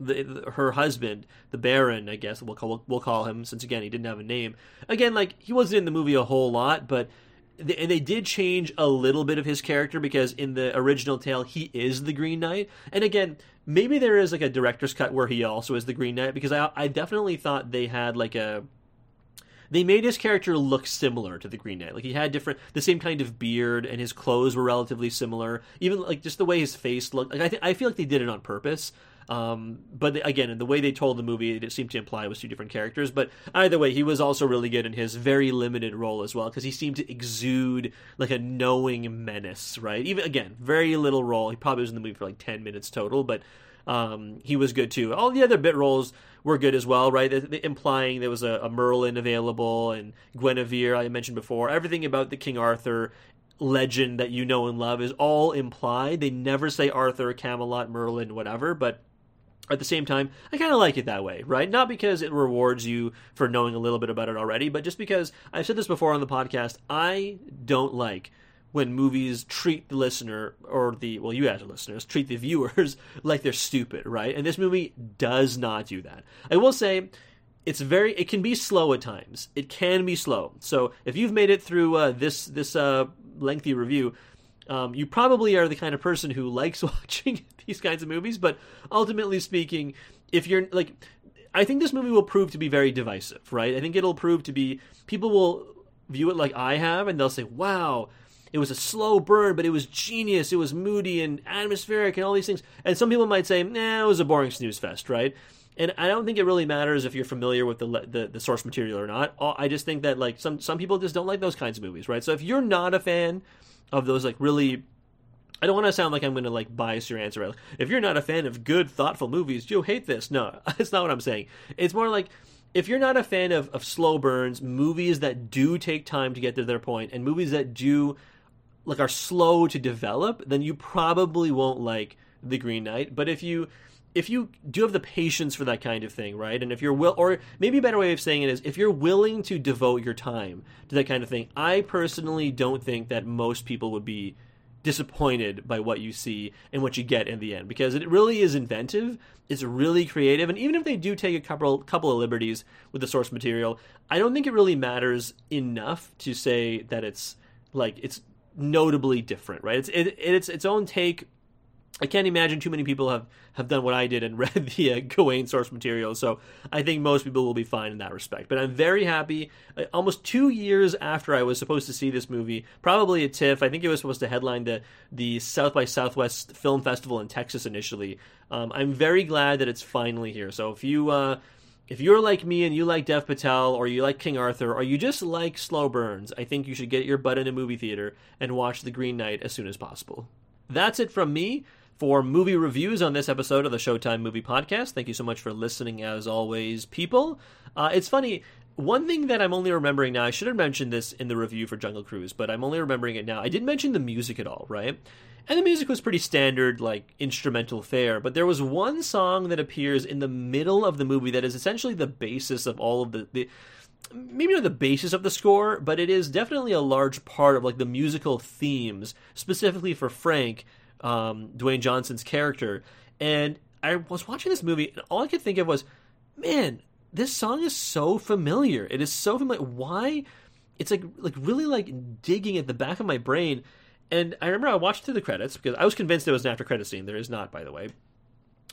the, the, her husband, the Baron, I guess we'll call we'll call him since again he didn't have a name. Again, like he wasn't in the movie a whole lot, but they, and they did change a little bit of his character because in the original tale he is the Green Knight. And again, maybe there is like a director's cut where he also is the Green Knight because I I definitely thought they had like a they made his character look similar to the Green Knight. Like he had different, the same kind of beard, and his clothes were relatively similar. Even like just the way his face looked. Like I, th- I feel like they did it on purpose. Um, but again, in the way they told the movie, it seemed to imply it was two different characters. But either way, he was also really good in his very limited role as well because he seemed to exude like a knowing menace, right? Even again, very little role. He probably was in the movie for like ten minutes total, but um, he was good too. All the other bit roles were good as well, right? The, the, implying there was a, a, Merlin available and Guinevere I mentioned before. Everything about the King Arthur legend that you know and love is all implied. They never say Arthur, Camelot, Merlin, whatever, but at the same time, I kind of like it that way, right? Not because it rewards you for knowing a little bit about it already, but just because I've said this before on the podcast, I don't like when movies treat the listener or the well, you as listeners treat the viewers (laughs) like they're stupid, right? And this movie does not do that. I will say it's very it can be slow at times. It can be slow. So if you've made it through uh, this this uh, lengthy review, um, you probably are the kind of person who (laughs) likes (laughs) watching these kinds of movies, but ultimately speaking, if you're like, I think this movie will prove to be very divisive, right? I think it'll prove to be, people will view it like I have, and they'll say, wow, it was a slow burn, but it was genius. It was moody and atmospheric and all these things. And some people might say, nah, it was a boring snooze fest, right? And I don't think it really matters if you're familiar with the, the, the source material or not. I just think that like some some people just don't like those kinds of movies, right? So if you're not a fan of those like really I don't want to sound like I'm going to like bias your answer. If you're not a fan of good, thoughtful movies, you'll hate this. No, (laughs) it's not what I'm saying. It's more like if you're not a fan of, of slow burns, movies that do take time to get to their point, and movies that do like are slow to develop, then you probably won't like The Green Knight. But if you if you do have the patience for that kind of thing, right? And if you're will, or maybe a better way of saying it is, if you're willing to devote your time to that kind of thing, I personally don't think that most people would be disappointed by what you see and what you get in the end because it really is inventive it's really creative and even if they do take a couple couple of liberties with the source material i don't think it really matters enough to say that it's like it's notably different right it's it, it's its own take I can't imagine too many people have, have done what I did and (laughs) read the uh, Gawain source material, so I think most people will be fine in that respect. But I'm very happy. Uh, almost two years after I was supposed to see this movie, probably at TIFF, I think it was supposed to headline the, the South by Southwest Film Festival in Texas initially. Um, I'm very glad that it's finally here. So if you uh, if you're like me and you like Dev Patel or you like King Arthur or you just like slow burns, I think you should get your butt in a movie theater and watch The Green Knight as soon as possible. That's it from me for movie reviews on this episode of the Showtime Movie Podcast. Thank you so much for listening, as always, people. Uh, it's funny. One thing that I'm only remembering now, I should have mentioned this in the review for Jungle Cruise, but I'm only remembering it now. I didn't mention the music at all, right? And the music was pretty standard, like instrumental fare, but there was one song that appears in the middle of the movie that is essentially the basis of all of the, the maybe not the basis of the score, but it is definitely a large part of like the musical themes, specifically for Frank um, Dwayne Johnson's character. And I was watching this movie, and all I could think of was, man, this song is so familiar. It is so familiar. Why? It's like like really like digging at the back of my brain. And I remember I watched through the credits because I was convinced there was an after credit scene. There is not, by the way.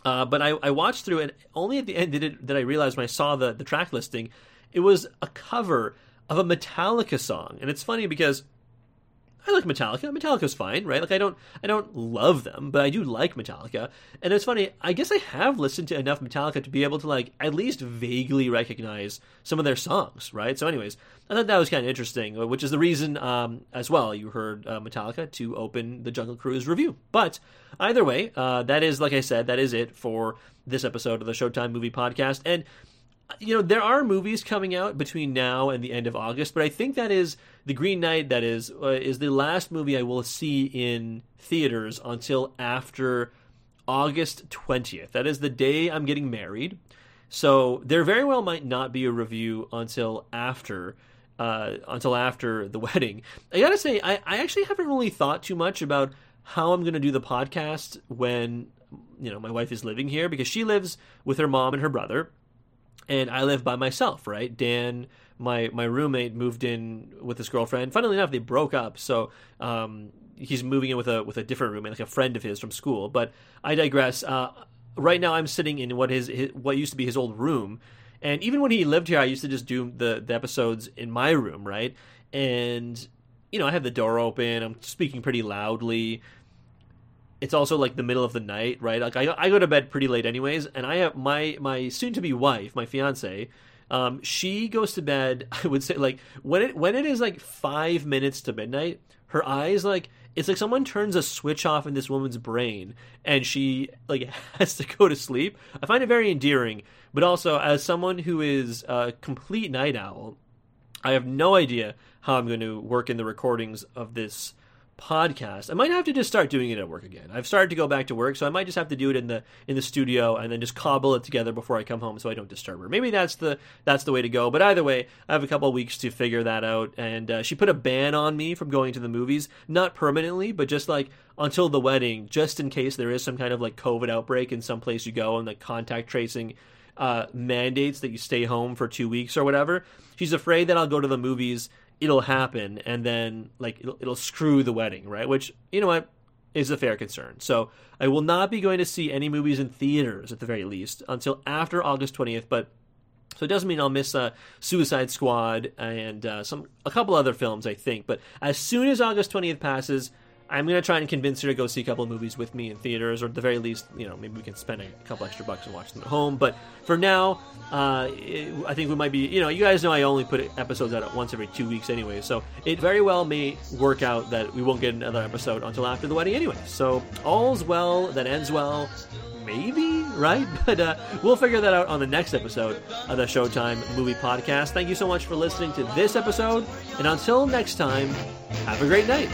Uh, but I, I watched through and Only at the end did it did I realize when I saw the the track listing, it was a cover of a Metallica song. And it's funny because I like Metallica. Metallica's fine, right? Like I don't I don't love them, but I do like Metallica. And it's funny, I guess I have listened to enough Metallica to be able to like at least vaguely recognize some of their songs, right? So anyways, I thought that was kind of interesting, which is the reason um, as well you heard uh, Metallica to open the Jungle Cruise review. But either way, uh, that is like I said, that is it for this episode of the Showtime Movie Podcast. And you know, there are movies coming out between now and the end of August, but I think that is the Green Knight. That is uh, is the last movie I will see in theaters until after August twentieth. That is the day I'm getting married. So there very well might not be a review until after uh, until after the (laughs) wedding. I gotta say, I, I actually haven't really thought too much about how I'm to do the podcast when you know my wife is living here because she lives with her mom and her brother and I live by myself, right? Dan, my my roommate, moved in with his girlfriend. Funnily enough, they broke up, so um, he's moving in with a with a different roommate, like a friend of his from school. But I digress. Uh, right now, I'm sitting in what his, his what used to be his old room, and even when he lived here, I used to just do the the episodes in my room, right? And you know, I have the door open. I'm speaking pretty loudly it's also like the middle of the night, right? Like I, I go to bed pretty late anyways, and I have my my soon to be wife, my fiance. Um, she goes to bed. (laughs) I would say like when it when it is like five minutes to midnight, her eyes like it's like someone turns a switch off in this woman's brain, and she like (laughs) has to go to sleep. I find it very endearing, but also as someone who is a complete night owl, I have no idea how I'm going to work in the recordings of this podcast. I might have to just start doing it at work again. I've started to go back to work, so I might just have to do it in the in the studio and then just cobble it together before I come home, so I don't disturb her. Maybe that's the that's the way to go. But either way, I have a couple weeks to figure that out. And uh, she put a ban on me from going to the movies, not permanently, but just like until the wedding, just in case there is some kind of like COVID outbreak in some place you go and the contact tracing. Uh, mandates that you stay home for two weeks or whatever. She's afraid that I'll go to the movies it'll happen and then like it'll, it'll screw the wedding, right? Which you know what is a fair concern. So I will not be going to see any movies in theaters at the very least until after August 20th, but so it doesn't mean I'll miss uh, Suicide Squad and uh, some a couple other films, I think. But as soon as August 20th passes, I'm gonna try and convince her to go see a couple of movies with me in theaters, or at the very least, you know, maybe we can spend a couple extra bucks and watch them at home. But for now, uh, it, I think we might be, you know, you guys know I only put episodes out once every two weeks anyway, so it very well may work out that we won't get another episode until after the wedding anyway. So all's well that ends well. maybe, right? (laughs) But uh, we'll figure that out on the next episode of the Showtime Movie Podcast. Thank you so much for listening to this episode, and until next time, have a great night.